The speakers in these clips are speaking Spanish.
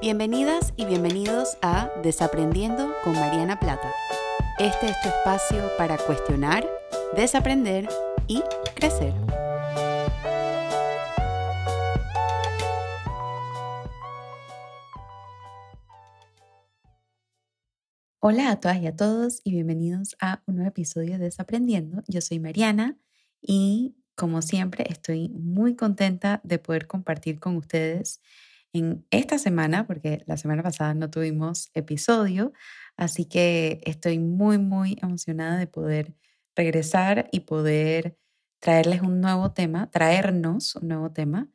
Bienvenidas y bienvenidos a Desaprendiendo con Mariana Plata. Este es tu espacio para cuestionar, desaprender y crecer. Hola a todas y a todos y bienvenidos a un nuevo episodio de Desaprendiendo. Yo soy Mariana y como siempre estoy muy contenta de poder compartir con ustedes en esta semana, porque la semana pasada no tuvimos episodio, así que estoy muy, muy emocionada de poder regresar y poder traerles un nuevo tema, traernos un nuevo tema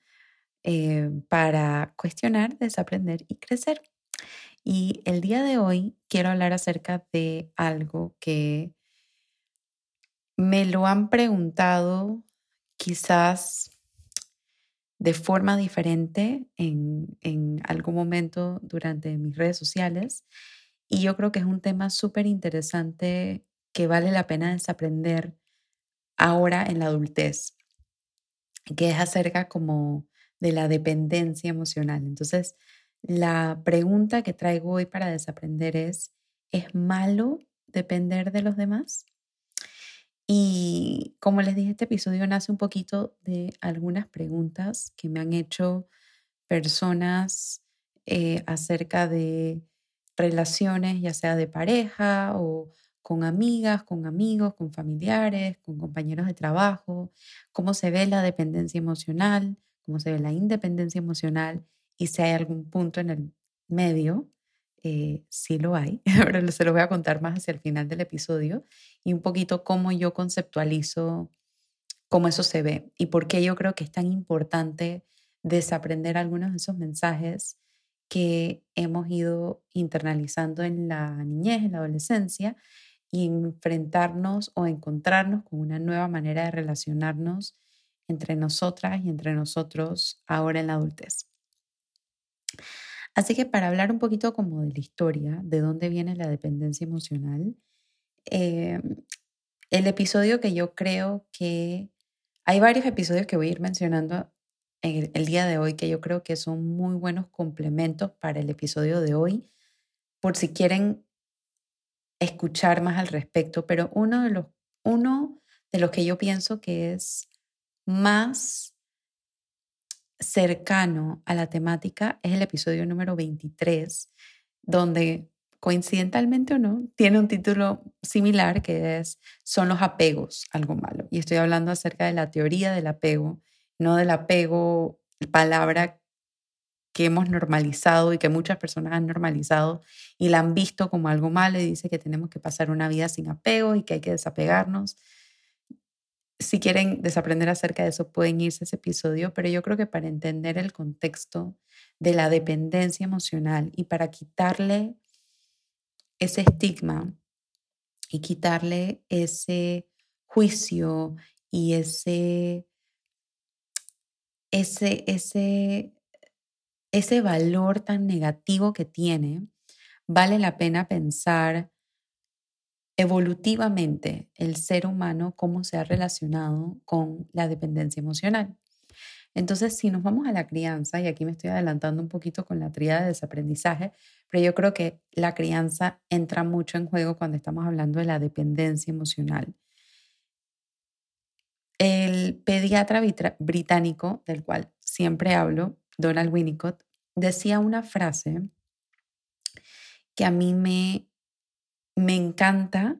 eh, para cuestionar, desaprender y crecer. Y el día de hoy quiero hablar acerca de algo que me lo han preguntado quizás de forma diferente en, en algún momento durante mis redes sociales. Y yo creo que es un tema súper interesante que vale la pena desaprender ahora en la adultez, que es acerca como de la dependencia emocional. Entonces, la pregunta que traigo hoy para desaprender es, ¿es malo depender de los demás? Y como les dije, este episodio nace un poquito de algunas preguntas que me han hecho personas eh, acerca de relaciones, ya sea de pareja o con amigas, con amigos, con familiares, con compañeros de trabajo, cómo se ve la dependencia emocional, cómo se ve la independencia emocional y si hay algún punto en el medio eh, sí lo hay, pero se lo voy a contar más hacia el final del episodio y un poquito cómo yo conceptualizo cómo eso se ve y por qué yo creo que es tan importante desaprender algunos de esos mensajes que hemos ido internalizando en la niñez, en la adolescencia y enfrentarnos o encontrarnos con una nueva manera de relacionarnos entre nosotras y entre nosotros ahora en la adultez. Así que para hablar un poquito como de la historia, de dónde viene la dependencia emocional, eh, el episodio que yo creo que hay varios episodios que voy a ir mencionando el, el día de hoy que yo creo que son muy buenos complementos para el episodio de hoy, por si quieren escuchar más al respecto, pero uno de los, uno de los que yo pienso que es más cercano a la temática es el episodio número 23, donde coincidentalmente o no, tiene un título similar que es Son los apegos algo malo. Y estoy hablando acerca de la teoría del apego, no del apego, palabra que hemos normalizado y que muchas personas han normalizado y la han visto como algo malo y dice que tenemos que pasar una vida sin apego y que hay que desapegarnos si quieren desaprender acerca de eso, pueden irse a ese episodio, pero yo creo que para entender el contexto de la dependencia emocional y para quitarle ese estigma y quitarle ese juicio y ese, ese, ese, ese valor tan negativo que tiene, vale la pena pensar evolutivamente el ser humano, cómo se ha relacionado con la dependencia emocional. Entonces, si nos vamos a la crianza, y aquí me estoy adelantando un poquito con la tríada de desaprendizaje, pero yo creo que la crianza entra mucho en juego cuando estamos hablando de la dependencia emocional. El pediatra británico, del cual siempre hablo, Donald Winnicott, decía una frase que a mí me me encanta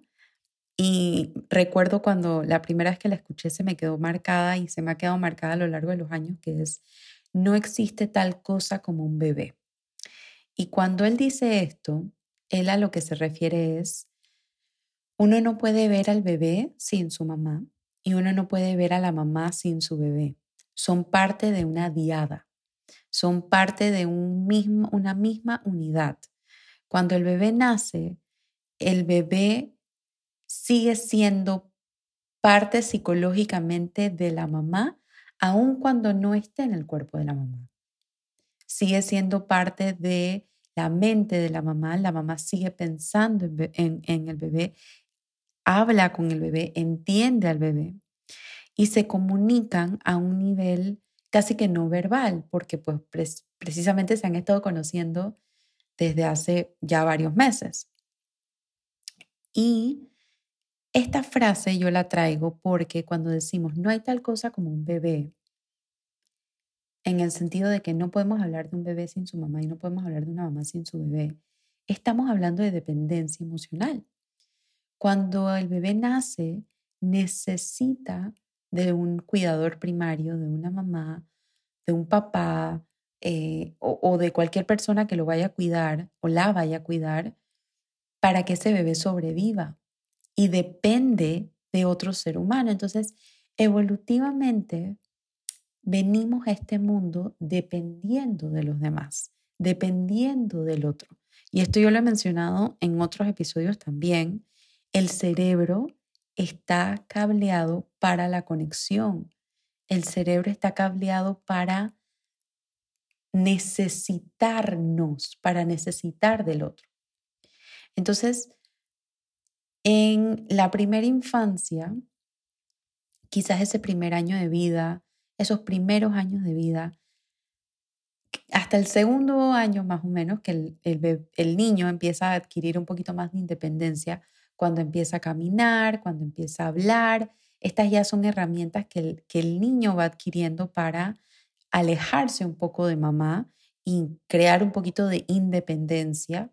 y recuerdo cuando la primera vez que la escuché se me quedó marcada y se me ha quedado marcada a lo largo de los años, que es, no existe tal cosa como un bebé. Y cuando él dice esto, él a lo que se refiere es, uno no puede ver al bebé sin su mamá y uno no puede ver a la mamá sin su bebé. Son parte de una diada, son parte de un mismo, una misma unidad. Cuando el bebé nace, el bebé sigue siendo parte psicológicamente de la mamá, aun cuando no esté en el cuerpo de la mamá. Sigue siendo parte de la mente de la mamá, la mamá sigue pensando en, el bebé, habla con el bebé, entiende al bebé y se comunican a un nivel casi que no verbal, porque pues precisamente se han estado conociendo desde hace ya varios meses. Y esta frase yo la traigo porque cuando decimos no hay tal cosa como un bebé, en el sentido de que no podemos hablar de un bebé sin su mamá y no podemos hablar de una mamá sin su bebé, estamos hablando de dependencia emocional. Cuando el bebé nace, necesita de un cuidador primario, de una mamá, de un papá eh, o, de cualquier persona que lo vaya a cuidar o la vaya a cuidar para que ese bebé sobreviva y depende de otro ser humano. Entonces, evolutivamente, venimos a este mundo dependiendo de los demás, dependiendo del otro. Y esto yo lo he mencionado en otros episodios también. El cerebro está cableado para la conexión. El cerebro está cableado para necesitarnos, para necesitar del otro. Entonces, en la primera infancia, quizás ese primer año de vida, esos primeros años de vida, hasta el segundo año más o menos, que el, niño empieza a adquirir un poquito más de independencia, cuando empieza a caminar, cuando empieza a hablar, estas ya son herramientas que el, que el niño va adquiriendo para alejarse un poco de mamá y crear un poquito de independencia.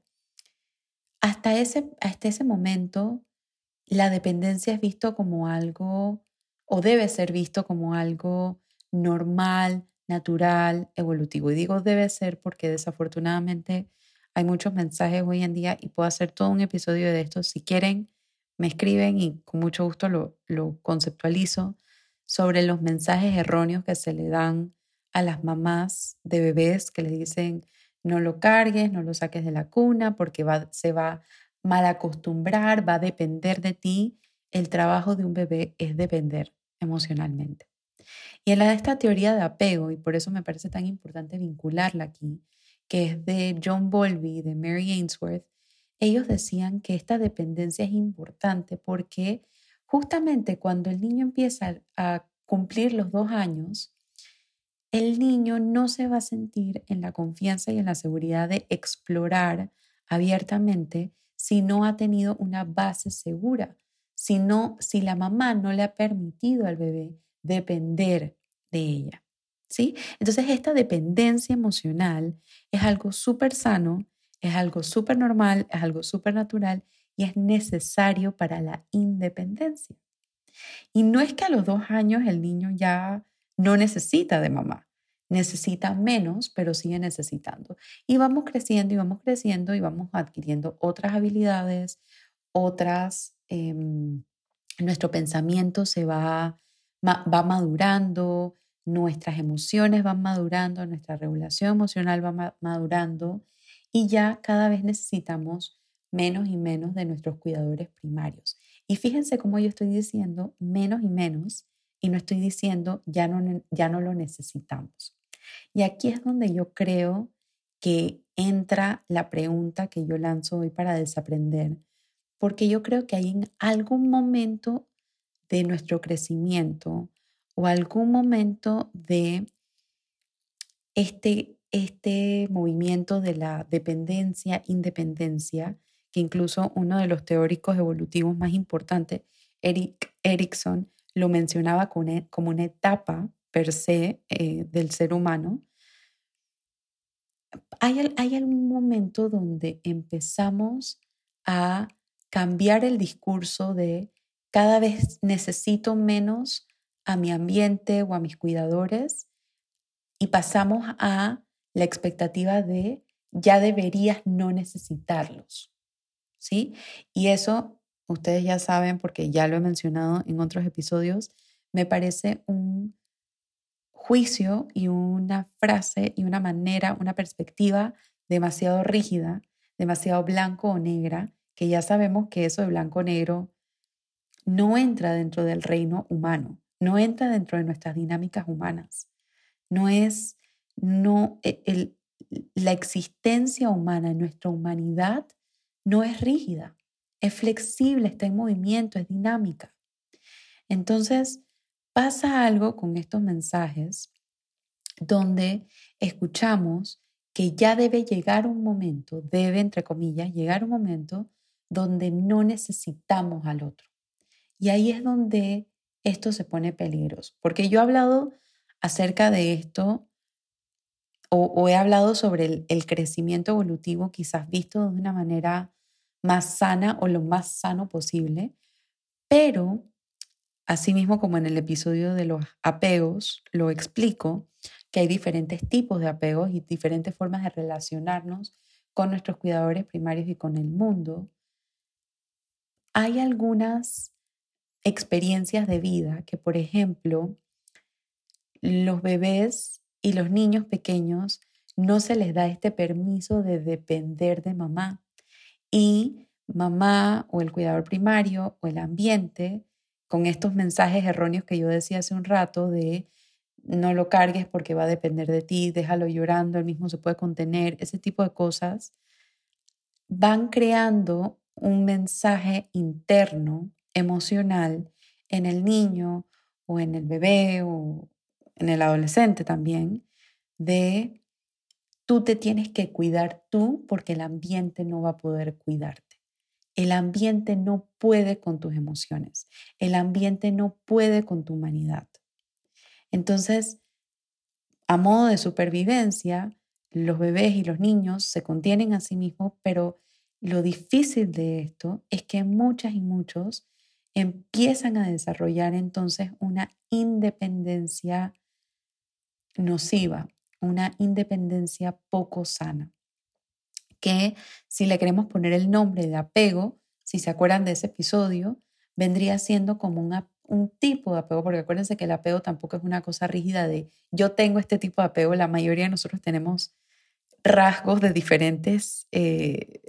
Hasta ese, hasta ese momento, la dependencia es visto como algo, o debe ser visto como algo normal, natural, evolutivo. Y digo debe ser porque desafortunadamente hay muchos mensajes hoy en día y puedo hacer todo un episodio de esto. Si quieren, me escriben y con mucho gusto lo, lo conceptualizo sobre los mensajes erróneos que se le dan a las mamás de bebés que le dicen no lo cargues, no lo saques de la cuna porque se va mal acostumbrar, va a depender de ti. El trabajo de un bebé es depender emocionalmente. Y en la de esta teoría de apego, y por eso me parece tan importante vincularla aquí, que es de John Bowlby de Mary Ainsworth, ellos decían que esta dependencia es importante porque justamente cuando el niño empieza a cumplir los dos años, el niño no se va a sentir en la confianza y en la seguridad de explorar abiertamente si no ha tenido una base segura, si, si la mamá no le ha permitido al bebé depender de ella. ¿Sí? Entonces, esta dependencia emocional es algo súper sano, es algo súper normal, es algo súper natural y es necesario para la independencia. Y no es que a los dos años el niño ya no necesita de mamá, necesita menos, pero sigue necesitando. Y vamos creciendo y vamos creciendo y vamos adquiriendo otras habilidades, otras, em, nuestro pensamiento se va va madurando, nuestras emociones van madurando, nuestra regulación emocional va madurando y ya cada vez necesitamos menos y menos de nuestros cuidadores primarios. Y fíjense cómo yo estoy diciendo menos y menos y no estoy diciendo ya no, ya no lo necesitamos. Y aquí es donde yo creo que entra la pregunta que yo lanzo hoy para desaprender, porque yo creo que hay en algún momento de nuestro crecimiento o algún momento de este, este movimiento de la dependencia, independencia, que incluso uno de los teóricos evolutivos más importantes, Eric Erickson, lo mencionaba como una etapa per se eh, del ser humano, hay, hay algún momento donde empezamos a cambiar el discurso de cada vez necesito menos a mi ambiente o a mis cuidadores y pasamos a la expectativa de ya deberías no necesitarlos. ¿Sí? Y eso, ustedes ya saben, porque ya lo he mencionado en otros episodios, me parece un juicio y una frase y una manera, una perspectiva demasiado rígida, demasiado blanco o negra, que ya sabemos que eso de blanco o negro no entra dentro del reino humano, no entra dentro de nuestras dinámicas humanas. No es, no, e, el, la existencia humana, nuestra humanidad, no es rígida, es flexible, está en movimiento, es dinámica. Entonces, pasa algo con estos mensajes donde escuchamos que ya debe llegar un momento, debe, entre comillas, llegar un momento donde no necesitamos al otro. Y ahí es donde esto se pone peligroso, porque yo he hablado acerca de esto o, he hablado sobre el, el, crecimiento evolutivo quizás visto de una manera más sana o lo más sano posible, pero asimismo como en el episodio de los apegos lo explico, que hay diferentes tipos de apegos y diferentes formas de relacionarnos con nuestros cuidadores primarios y con el mundo, hay algunas experiencias de vida que, por ejemplo, los bebés y los niños pequeños no se les da este permiso de depender de mamá. Y mamá o el cuidador primario o el ambiente, con estos mensajes erróneos que yo decía hace un rato de no lo cargues porque va a depender de ti, déjalo llorando, él mismo se puede contener, ese tipo de cosas, van creando un mensaje interno, emocional, en el niño o en el bebé o en el adolescente también, de tú te tienes que cuidar tú porque el ambiente no va a poder cuidarte. El ambiente no puede con tus emociones. El ambiente no puede con tu humanidad. Entonces, a modo de supervivencia, los bebés y los niños se contienen a sí mismos, pero lo difícil de esto es que muchas y muchos empiezan a desarrollar entonces una independencia nociva, una independencia poco sana, que si le queremos poner el nombre de apego, si se acuerdan de ese episodio, vendría siendo como un tipo de apego, porque acuérdense que el apego tampoco es una cosa rígida de yo tengo este tipo de apego, la mayoría de nosotros tenemos rasgos de diferentes eh,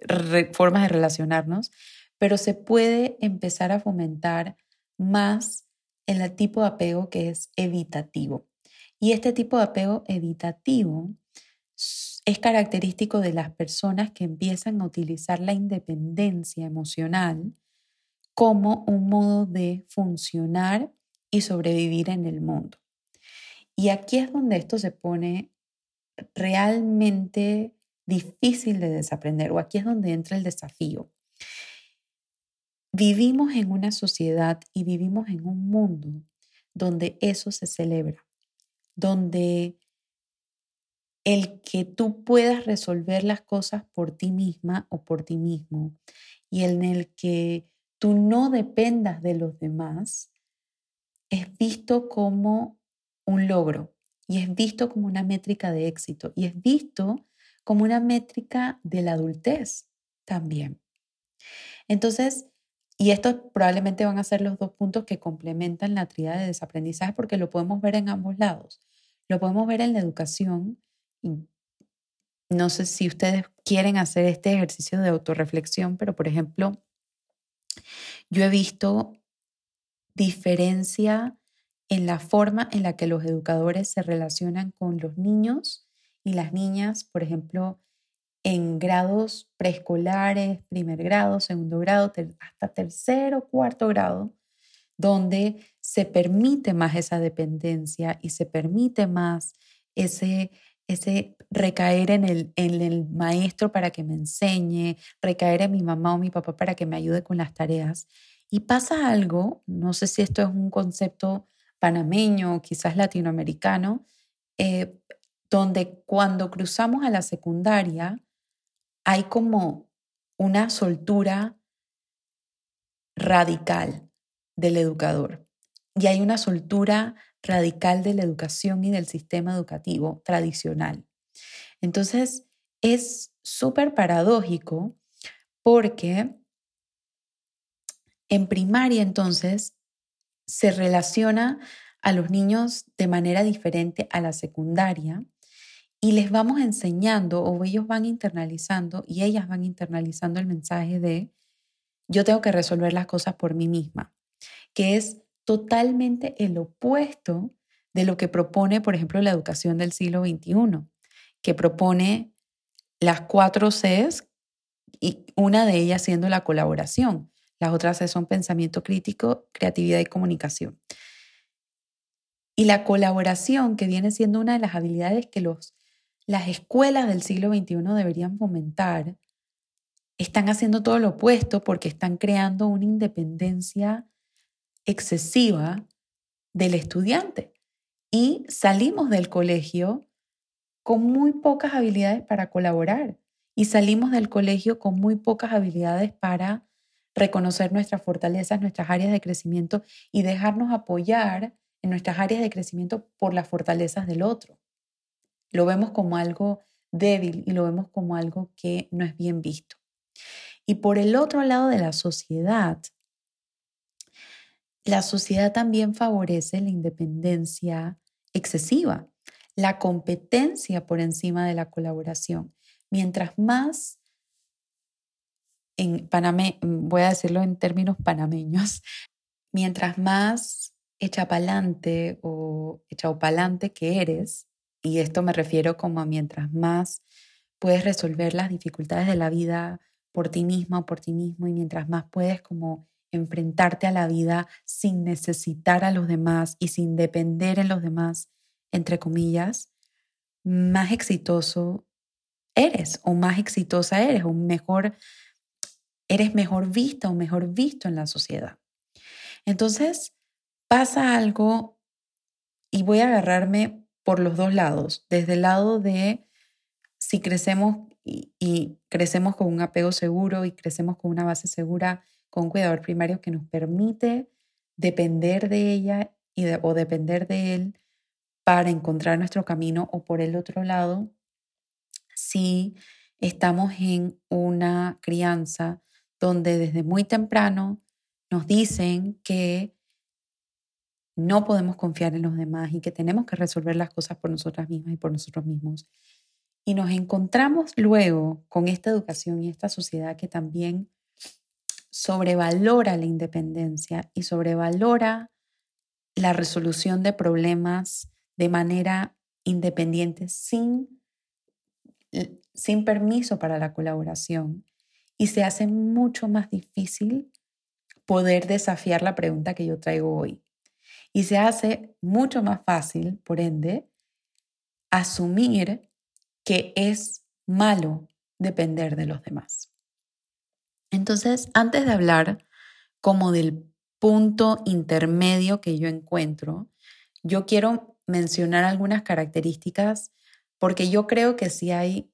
formas de relacionarnos, pero se puede empezar a fomentar más el tipo de apego que es evitativo. Y este tipo de apego evitativo es característico de las personas que empiezan a utilizar la independencia emocional como un modo de funcionar y sobrevivir en el mundo. Y aquí es donde esto se pone realmente difícil de desaprender, o aquí es donde entra el desafío. Vivimos en una sociedad y vivimos en un mundo donde eso se celebra, donde el que tú puedas resolver las cosas por ti misma o por ti mismo y en el que tú no dependas de los demás, es visto como un logro y es visto como una métrica de éxito y es visto como una métrica de la adultez también. Entonces, y estos probablemente van a ser los dos puntos que complementan la tríada de desaprendizaje porque lo podemos ver en ambos lados. Lo podemos ver en la educación. No sé si ustedes quieren hacer este ejercicio de autorreflexión, pero por ejemplo, yo he visto diferencia en la forma en la que los educadores se relacionan con los niños y las niñas, por ejemplo, en grados preescolares, primer grado, segundo grado, hasta tercero, cuarto grado, donde se permite más esa dependencia y se permite más ese, ese recaer en el, en el maestro para que me enseñe, recaer en mi mamá o mi papá para que me ayude con las tareas. Y pasa algo, no sé si esto es un concepto panameño o quizás latinoamericano, eh, donde cuando cruzamos a la secundaria hay como una soltura radical del educador y hay una soltura radical de la educación y del sistema educativo tradicional. Entonces, es súper paradójico porque en primaria entonces se relaciona a los niños de manera diferente a la secundaria y les vamos enseñando o ellos van internalizando y ellas van internalizando el mensaje de yo tengo que resolver las cosas por mí misma, que es totalmente el opuesto de lo que propone, por ejemplo, la educación del siglo XXI, que propone las cuatro Cs y una de ellas siendo la colaboración. Las otras C son pensamiento crítico, creatividad y comunicación. Y la colaboración, que viene siendo una de las habilidades que los, las escuelas del siglo XXI deberían fomentar, están haciendo todo lo opuesto porque están creando una independencia excesiva del estudiante. Y salimos del colegio con muy pocas habilidades para colaborar y salimos del colegio con muy pocas habilidades para reconocer nuestras fortalezas, nuestras áreas de crecimiento y dejarnos apoyar en nuestras áreas de crecimiento por las fortalezas del otro. Lo vemos como algo débil y lo vemos como algo que no es bien visto. Y por el otro lado de la sociedad, la sociedad también favorece la independencia excesiva, la competencia por encima de la colaboración. Mientras más, en Panamá, voy a decirlo en términos panameños, mientras más echa pa'lante o echado pa'lante que eres, y esto me refiero como a mientras más puedes resolver las dificultades de la vida por ti misma o por ti mismo, y mientras más puedes como enfrentarte a la vida sin necesitar a los demás y sin depender en los demás, entre comillas, más exitoso eres o más exitosa eres o mejor eres mejor vista o mejor visto en la sociedad. Entonces, pasa algo y voy a agarrarme por los dos lados, desde el lado de si crecemos y, crecemos con un apego seguro y crecemos con una base segura, con un cuidador primario que nos permite depender de ella y o depender de él para encontrar nuestro camino, o por el otro lado, si estamos en una crianza donde desde muy temprano nos dicen que no podemos confiar en los demás y que tenemos que resolver las cosas por nosotras mismas y por nosotros mismos. Y nos encontramos luego con esta educación y esta sociedad que también sobrevalora la independencia y sobrevalora la resolución de problemas de manera independiente sin sin permiso para la colaboración y se hace mucho más difícil poder desafiar la pregunta que yo traigo hoy. Y se hace mucho más fácil, por ende, asumir que es malo depender de los demás. Entonces, antes de hablar como del punto intermedio que yo encuentro, yo quiero mencionar algunas características porque yo creo que sí hay,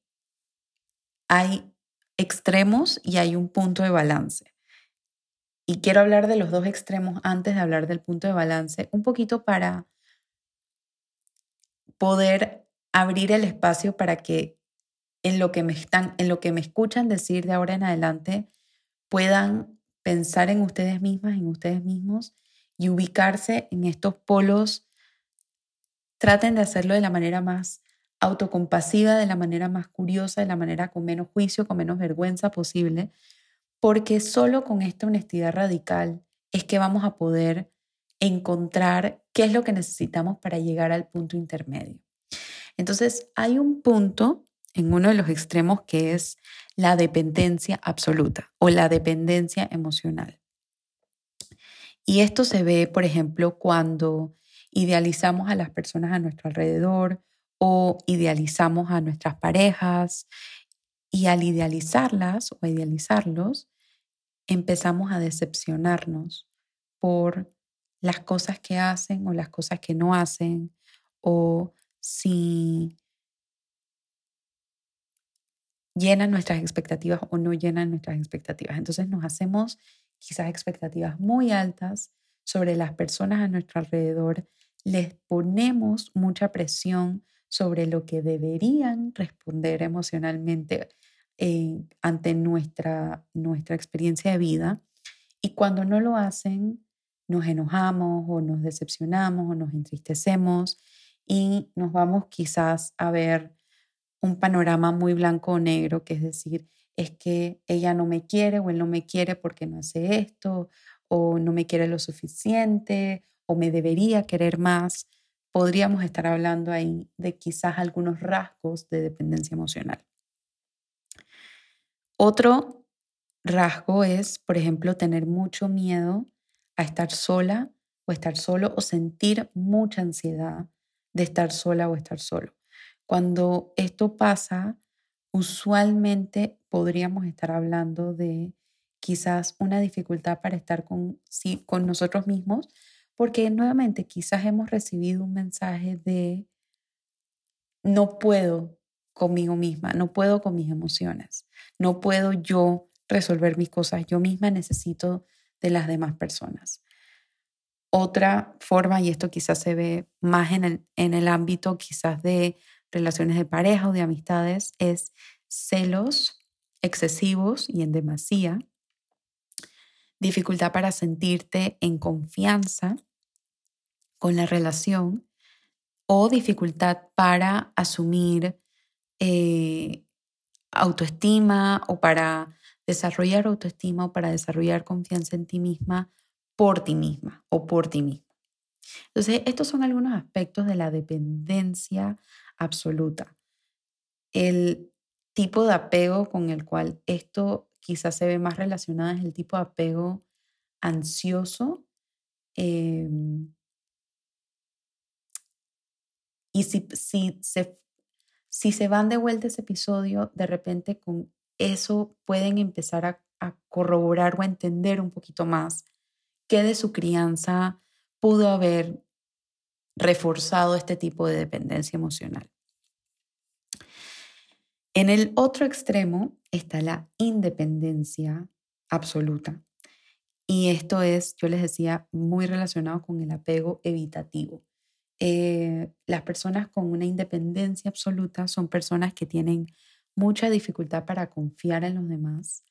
hay extremos y hay un punto de balance. Y quiero hablar de los dos extremos antes de hablar del punto de balance, un poquito para poder abrir el espacio para que en lo que me están, en lo que me escuchan decir de ahora en adelante, puedan pensar en ustedes mismas, en ustedes mismos y ubicarse en estos polos. Traten de hacerlo de la manera más autocompasiva, de la manera más curiosa, de la manera con menos juicio, con menos vergüenza posible, porque solo con esta honestidad radical es que vamos a poder encontrar qué es lo que necesitamos para llegar al punto intermedio. Entonces, hay un punto en uno de los extremos que es la dependencia absoluta o la dependencia emocional. Y esto se ve, por ejemplo, cuando idealizamos a las personas a nuestro alrededor o idealizamos a nuestras parejas y al idealizarlas o idealizarlos, empezamos a decepcionarnos por las cosas que hacen o las cosas que no hacen o si llenan nuestras expectativas o no llenan nuestras expectativas. Entonces nos hacemos quizás expectativas muy altas sobre las personas a nuestro alrededor, les ponemos mucha presión sobre lo que deberían responder emocionalmente eh, ante nuestra, nuestra experiencia de vida. Y cuando no lo hacen, nos enojamos o nos decepcionamos o nos entristecemos y nos vamos quizás a ver un panorama muy blanco o negro, que es decir, es que ella no me quiere o él no me quiere porque no hace esto, o no me quiere lo suficiente, o me debería querer más podríamos estar hablando ahí de quizás algunos rasgos de dependencia emocional. Otro rasgo es, por ejemplo, tener mucho miedo a estar sola o estar solo o sentir mucha ansiedad de estar sola o estar solo. Cuando esto pasa, usualmente podríamos estar hablando de quizás una dificultad para estar con, sí, con nosotros mismos, porque nuevamente quizás hemos recibido un mensaje de no puedo conmigo misma, no puedo con mis emociones, no puedo yo resolver mis cosas yo misma, necesito de las demás personas. Otra forma, y esto quizás se ve más en el, en el ámbito quizás de relaciones de pareja o de amistades, es celos excesivos y en demasía, dificultad para sentirte en confianza con la relación o dificultad para asumir eh, autoestima o para desarrollar autoestima o para desarrollar confianza en ti misma por ti misma o por ti mismo. Entonces, estos son algunos aspectos de la dependencia absoluta. El tipo de apego con el cual esto quizás se ve más relacionado es el tipo de apego ansioso. Em, y si, si, se, si se van de vuelta ese episodio, de repente con eso pueden empezar a, corroborar o a entender un poquito más qué de su crianza pudo haber reforzado este tipo de dependencia emocional. En el otro extremo está la independencia absoluta. Y esto es, yo les decía, muy relacionado con el apego evitativo. Eh, las personas con una independencia absoluta son personas que tienen mucha dificultad para confiar en los demás,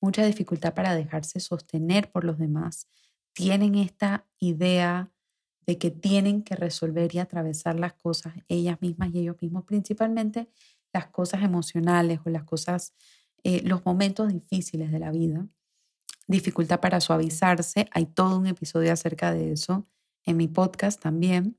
mucha dificultad para dejarse sostener por los demás, tienen esta idea de que tienen que resolver y atravesar las cosas ellas mismas y ellos mismos, principalmente las cosas emocionales o las cosas, eh, los momentos difíciles de la vida. Dificultad para suavizarse, hay todo un episodio acerca de eso en mi podcast también.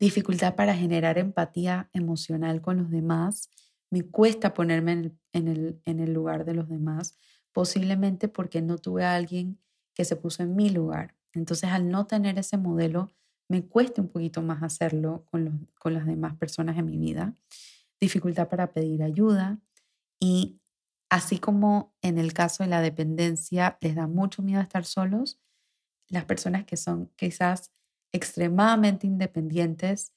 Dificultad para generar empatía emocional con los demás me cuesta ponerme en el, en el, lugar de los demás, posiblemente porque no tuve a alguien que se puso en mi lugar. Entonces, al no tener ese modelo, me cuesta un poquito más hacerlo con, con las demás personas en mi vida. Dificultad para pedir ayuda y así como en el caso de la dependencia les da mucho miedo estar solos, las personas que son quizás extremadamente independientes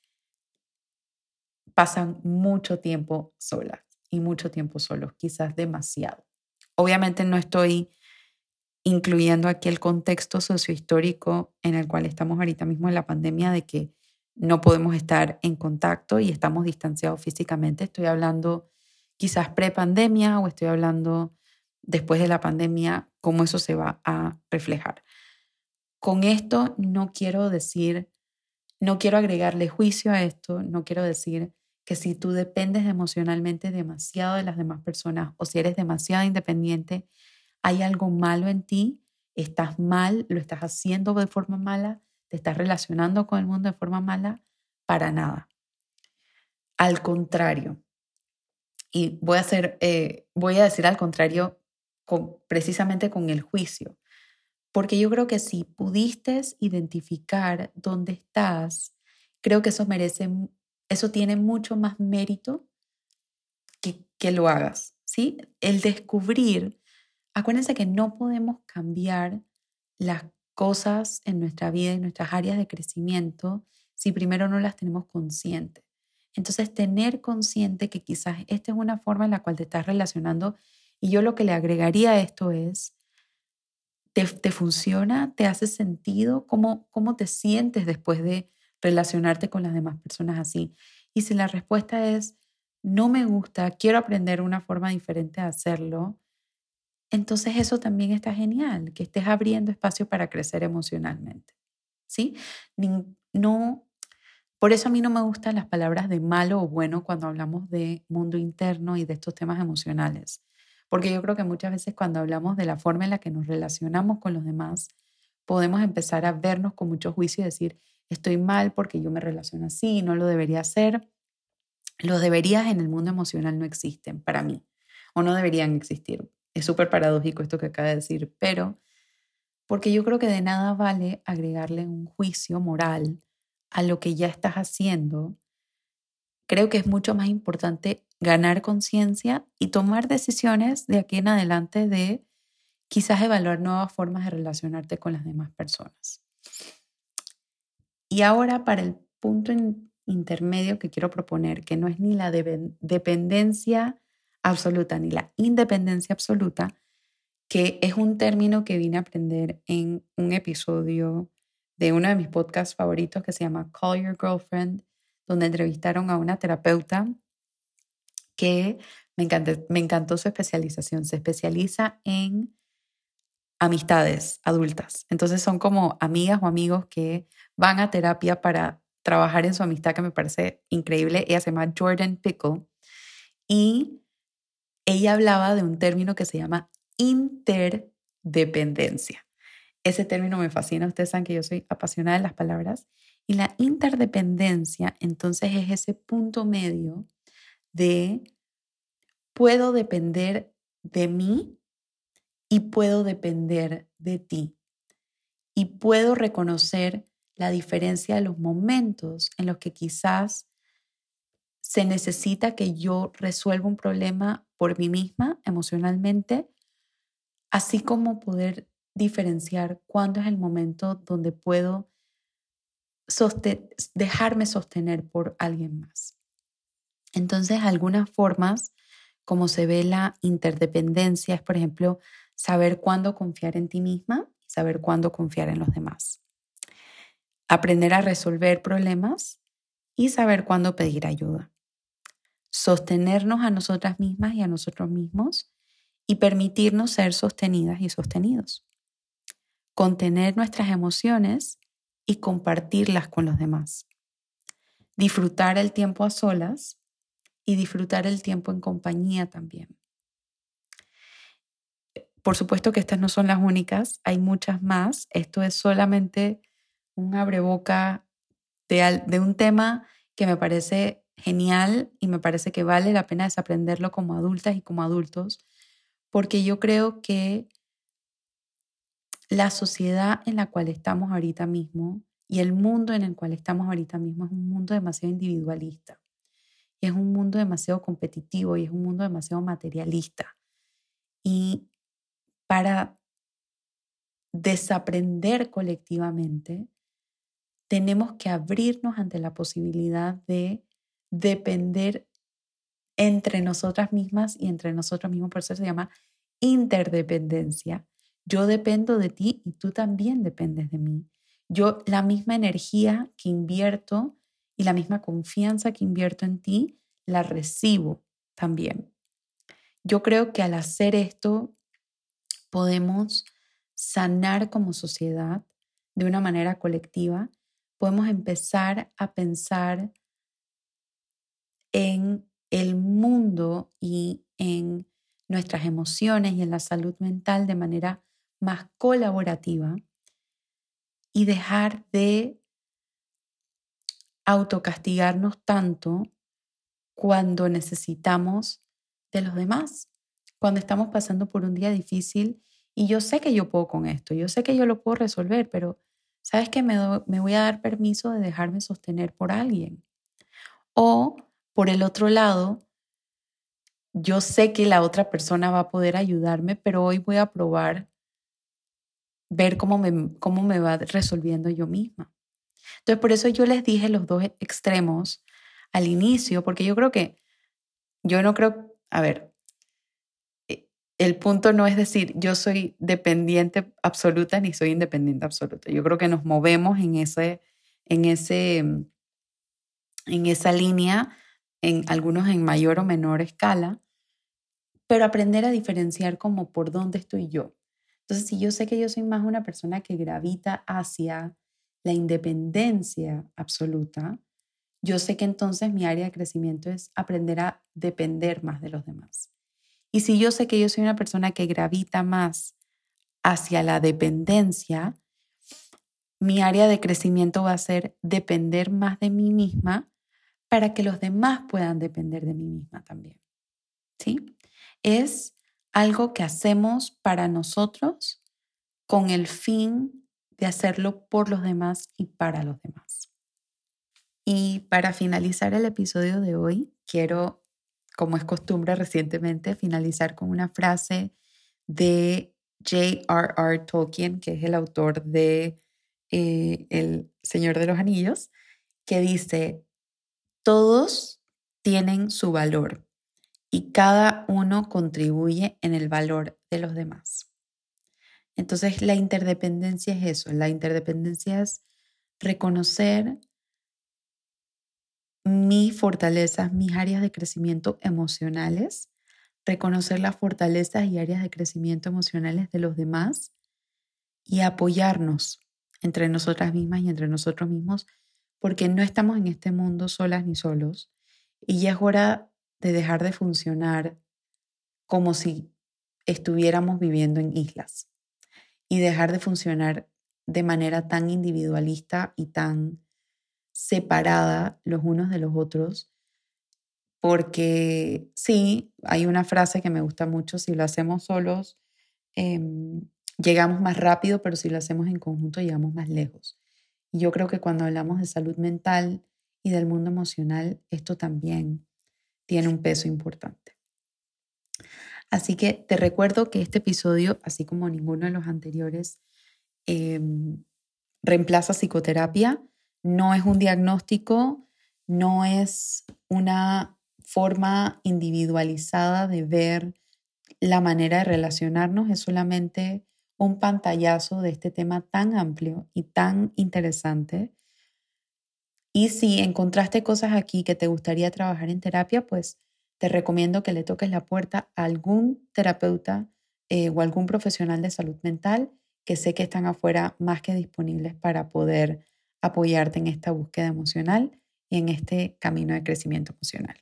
pasan mucho tiempo solas y mucho tiempo solos, quizás demasiado. Obviamente no estoy incluyendo aquí el contexto sociohistórico en el cual estamos ahorita mismo en la pandemia de que no podemos estar en contacto y estamos distanciados físicamente. Estoy hablando quizás pre-pandemia o estoy hablando después de la pandemia, cómo eso se va a reflejar. Con esto no quiero decir, no quiero agregarle juicio a esto, no quiero decir que si tú dependes emocionalmente demasiado de las demás personas o si eres demasiado independiente, hay algo malo en ti, estás mal, lo estás haciendo de forma mala, te estás relacionando con el mundo de forma mala, para nada. Al contrario, y voy a, hacer, eh, voy a decir al contrario precisamente con el juicio, porque yo creo que si pudiste identificar dónde estás, creo que eso merece eso tiene mucho más mérito que, que lo hagas, ¿sí? El descubrir, acuérdense que no podemos cambiar las cosas en nuestra vida, en nuestras áreas de crecimiento, si primero no las tenemos conscientes. Entonces, tener consciente que quizás esta es una forma en la cual te estás relacionando y yo lo que le agregaría a esto es, ¿te, funciona? ¿Te hace sentido? ¿Cómo, ¿Cómo te sientes después de relacionarte con las demás personas así? Y si la respuesta es, no me gusta, quiero aprender una forma diferente de hacerlo, entonces eso también está genial, que estés abriendo espacio para crecer emocionalmente. ¿Sí? No, por eso a mí no me gustan las palabras de malo o bueno cuando hablamos de mundo interno y de estos temas emocionales, porque yo creo que muchas veces cuando hablamos de la forma en la que nos relacionamos con los demás, podemos empezar a vernos con mucho juicio y decir, estoy mal porque yo me relaciono así, no lo debería hacer. Los deberías en el mundo emocional no existen para mí o no deberían existir. Es súper paradójico esto que acaba de decir, pero porque yo creo que de nada vale agregarle un juicio moral a lo que ya estás haciendo. Creo que es mucho más importante ganar conciencia y tomar decisiones de aquí en adelante de quizás evaluar nuevas formas de relacionarte con las demás personas. Y ahora para el punto intermedio que quiero proponer, que no es ni la dependencia absoluta ni la independencia absoluta, que es un término que vine a aprender en un episodio de uno de mis podcasts favoritos que se llama Call Your Girlfriend, donde entrevistaron a una terapeuta que me, encantó su especialización. Se especializa en amistades adultas. Entonces son como amigas o amigos que van a terapia para trabajar en su amistad, que me parece increíble. Ella se llama Jordan Pickle y ella hablaba de un término que se llama interdependencia. Ese término me fascina, ustedes saben que yo soy apasionada de las palabras. Y la interdependencia entonces es ese punto medio de puedo depender de mí y puedo depender de ti. Y puedo reconocer la diferencia de los momentos en los que quizás se necesita que yo resuelva un problema por mí misma emocionalmente, así como poder diferenciar cuándo es el momento donde puedo dejarme sostener por alguien más. Entonces, algunas formas como se ve la interdependencia es, por ejemplo, saber cuándo confiar en ti misma y saber cuándo confiar en los demás. Aprender a resolver problemas y saber cuándo pedir ayuda. Sostenernos a nosotras mismas y a nosotros mismos y permitirnos ser sostenidas y sostenidos. Contener nuestras emociones y compartirlas con los demás. Disfrutar el tiempo a solas y disfrutar el tiempo en compañía también. Por supuesto que estas no son las únicas, hay muchas más. Esto es solamente un abreboca de, un tema que me parece genial y me parece que vale la pena desaprenderlo como adultas y como adultos, porque yo creo que la sociedad en la cual estamos ahorita mismo y el mundo en el cual estamos ahorita mismo es un mundo demasiado individualista. Y es un mundo demasiado competitivo y es un mundo demasiado materialista. Y para desaprender colectivamente, tenemos que abrirnos ante la posibilidad de depender entre nosotras mismas y entre nosotros mismos. Por eso se llama interdependencia. Yo dependo de ti y tú también dependes de mí. Yo la misma energía que invierto y la misma confianza que invierto en ti, la recibo también. Yo creo que al hacer esto podemos sanar como sociedad de una manera colectiva, podemos empezar a pensar en el mundo y en nuestras emociones y en la salud mental de manera más colaborativa y dejar de autocastigarnos tanto cuando necesitamos de los demás, cuando estamos pasando por un día difícil y yo sé que yo puedo con esto, yo sé que yo lo puedo resolver, pero sabes que me, me voy a dar permiso de dejarme sostener por alguien. O por el otro lado, yo sé que la otra persona va a poder ayudarme, pero hoy voy a probar ver cómo me, cómo me va resolviendo yo misma. Entonces, por eso yo les dije los dos extremos al inicio, porque yo creo que, yo no creo, a ver, eh, el punto no es decir yo soy dependiente absoluta ni soy independiente absoluta. Yo creo que nos movemos en ese, en ese, en esa línea, en algunos en mayor o menor escala, pero aprender a diferenciar como por dónde estoy yo. Entonces, si yo sé que yo soy más una persona que gravita hacia la independencia absoluta, yo sé que entonces mi área de crecimiento es aprender a depender más de los demás. Y si yo sé que yo soy una persona que gravita más hacia la dependencia, mi área de crecimiento va a ser depender más de mí misma para que los demás puedan depender de mí misma también. ¿Sí? Es algo que hacemos para nosotros con el fin de hacerlo por los demás y para los demás. Y para finalizar el episodio de hoy, quiero, como es costumbre recientemente, finalizar con una frase de J.R.R. Tolkien, que es el autor de eh, El Señor de los Anillos, que dice, todos tienen su valor y cada uno contribuye en el valor de los demás. Entonces la interdependencia es eso, la interdependencia es reconocer mis fortalezas, mis áreas de crecimiento emocionales, reconocer las fortalezas y áreas de crecimiento emocionales de los demás y apoyarnos entre nosotras mismas y entre nosotros mismos, porque no estamos en este mundo solas ni solos y ya es hora de dejar de funcionar como si estuviéramos viviendo en islas y dejar de funcionar de manera tan individualista y tan separada los unos de los otros, porque sí, hay una frase que me gusta mucho, si lo hacemos solos, em, llegamos más rápido, pero si lo hacemos en conjunto, llegamos más lejos. Y yo creo que cuando hablamos de salud mental y del mundo emocional, esto también tiene un peso importante. Así que te recuerdo que este episodio, así como ninguno de los anteriores, em, reemplaza psicoterapia, no es un diagnóstico, no es una forma individualizada de ver la manera de relacionarnos, es solamente un pantallazo de este tema tan amplio y tan interesante. Y si encontraste cosas aquí que te gustaría trabajar en terapia, pues te recomiendo que le toques la puerta a algún terapeuta eh, o algún profesional de salud mental que sé que están afuera más que disponibles para poder apoyarte en esta búsqueda emocional y en este camino de crecimiento emocional.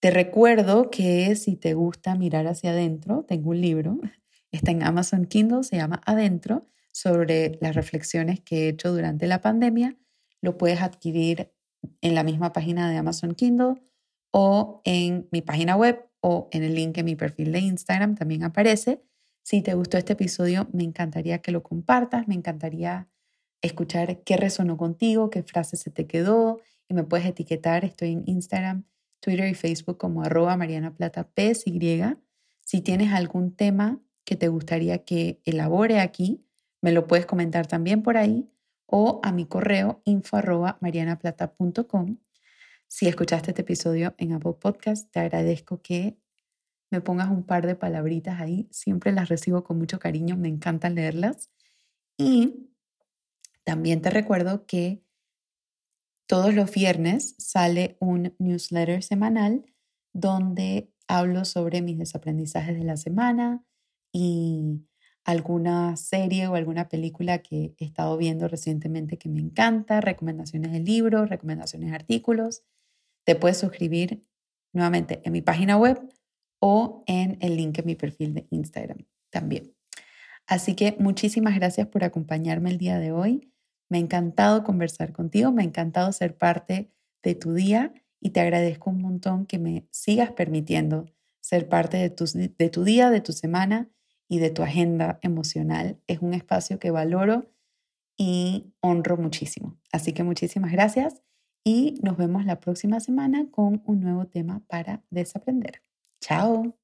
Te recuerdo que si te gusta mirar hacia adentro, tengo un libro, está en Amazon Kindle, se llama Adentro, sobre las reflexiones que he hecho durante la pandemia. Lo puedes adquirir en la misma página de Amazon Kindle o en mi página web o en el link en mi perfil de Instagram también aparece. Si te gustó este episodio, me encantaría que lo compartas, me encantaría escuchar qué resonó contigo, qué frase se te quedó y me puedes etiquetar. Estoy en Instagram, Twitter y Facebook como arroba Mariana Plata PSY. Si tienes algún tema que te gustaría que elabore aquí, me lo puedes comentar también por ahí o a mi correo info arroba marianaplata.com. Si escuchaste este episodio en Apple Podcast, te agradezco que me pongas un par de palabritas ahí. Siempre las recibo con mucho cariño, me encanta leerlas. Y también te recuerdo que todos los viernes sale un newsletter semanal donde hablo sobre mis desaprendizajes de la semana y alguna serie o alguna película que he estado viendo recientemente que me encanta, recomendaciones de libros, recomendaciones de artículos. Te puedes suscribir nuevamente en mi página web o en el link en mi perfil de Instagram también. Así que muchísimas gracias por acompañarme el día de hoy. Me ha encantado conversar contigo, me ha encantado ser parte de tu día y te agradezco un montón que me sigas permitiendo ser parte de tu, de tu día, de tu semana y de tu agenda emocional. Es un espacio que valoro y honro muchísimo. Así que muchísimas gracias y nos vemos la próxima semana con un nuevo tema para desaprender. Chao.